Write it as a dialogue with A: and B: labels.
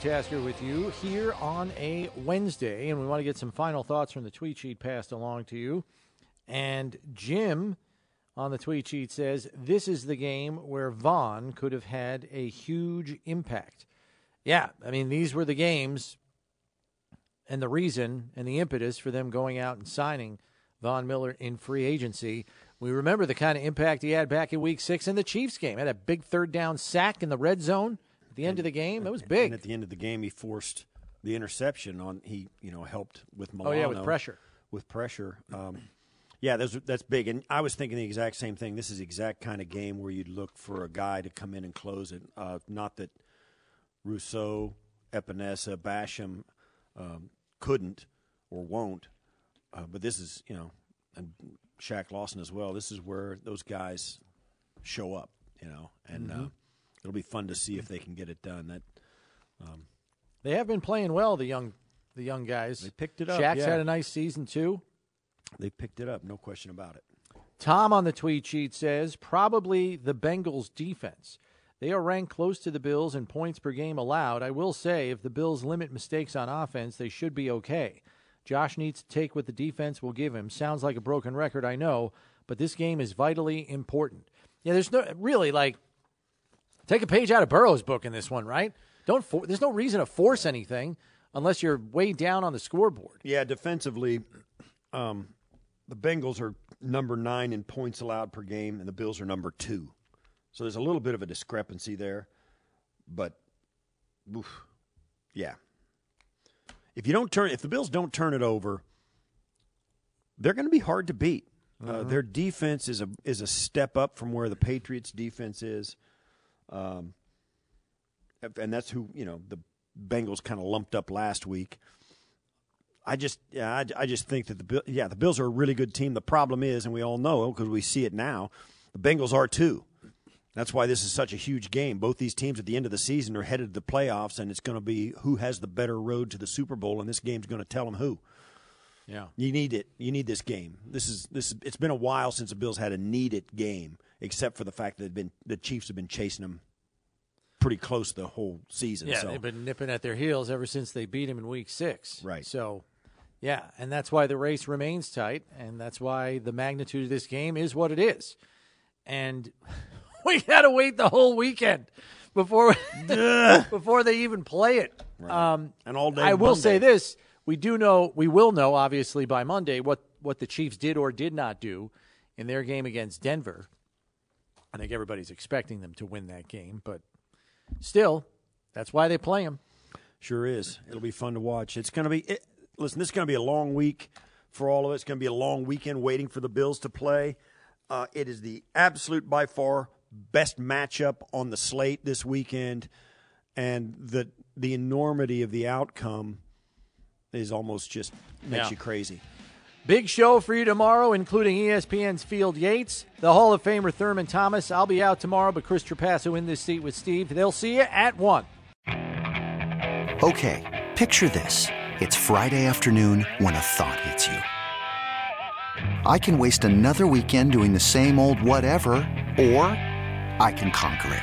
A: Tasker with you here on a Wednesday, and we want to get some final thoughts from the tweet sheet passed along to you. And Jim on the tweet sheet says, This is the game where Von could have had a huge impact. Yeah, I mean, these were the games and the reason and the impetus for them going out and signing Von Miller in free agency. We remember the kind of impact he had back in week six in the Chiefs game. Had a big third down sack in the red zone at the end of the game. It was big.
B: And at the end of the game, he forced the interception on. He you know helped with Milano.
A: Oh, yeah, with pressure.
B: With pressure. Um, yeah, that's that's big. And I was thinking the exact same thing. This is the exact kind of game where you'd look for a guy to come in and close it. Uh, not that Rousseau, Epenesa, Basham um, couldn't or won't, uh, but this is you know, and Shaq Lawson as well. This is where those guys show up. You know, and uh, it'll be fun to see if they can get it done. That um,
A: They have been playing well, the young the young guys.
B: They picked it up,
A: Shaq's
B: yeah.
A: had a nice season too.
B: they picked it up, no question about it.
A: Tom on the tweet sheet says probably the Bengals defense. They are ranked close to the Bills in points per game allowed. I will say, if the Bills limit mistakes on offense, they should be okay. Josh needs to take what the defense will give him. Sounds like a broken record, I know, but this game is vitally important. Yeah, there's no really like take a page out of Burrow's book in this one, right? Don't for, there's no reason to force anything unless you're way down on the scoreboard.
B: Yeah, defensively, um, the Bengals are number nine in points allowed per game, and the Bills are number two. So there's a little bit of a discrepancy there, but oof, yeah. If you don't turn, if the Bills don't turn it over, they're going to be hard to beat. Uh, their defense is a is a step up from where the Patriots' defense is, um, and that's who you know the Bengals kind of lumped up last week. I just, yeah, I, I just think that the yeah the Bills are a really good team. The problem is, and we all know because we see it now, the Bengals are too. That's why this is such a huge game. Both these teams at the end of the season are headed to the playoffs, and it's going to be who has the better road to the Super Bowl, and this game's going to tell them who.
A: Yeah.
B: You need it. You need this game. This is this. It's been a while since the Bills had a needed game, except for the fact that been the Chiefs have been chasing them pretty close the whole season.
A: Yeah,
B: so.
A: they've been nipping at their heels ever since they beat him in week six.
B: Right.
A: So, yeah, and that's why the race remains tight, and that's why the magnitude of this game is what it is. And we got to wait the whole weekend before before they even play it. Um,
B: And all day
A: I will say this: we do know, we will know, obviously by Monday what what the Chiefs did or did not do in their game against Denver. I think everybody's expecting them to win that game, but still, that's why they play them.
B: Sure is. It'll be fun to watch. It's going to be. It, listen, this is going to be a long week for all of us. It's going to be a long weekend waiting for the Bills to play. Uh, it is the absolute, by far, best matchup on the slate this weekend, and the the enormity of the outcome is almost just makes
A: Yeah.
B: you crazy.
A: Big show for you tomorrow, including ESPN's Field Yates, the Hall of Famer Thurman Thomas. I'll be out tomorrow, but Chris Trapasso in this seat with Steve. They'll see you at 1.
C: Okay, picture this. It's Friday afternoon when a thought hits you. I can waste another weekend doing the same old whatever, or I can conquer it.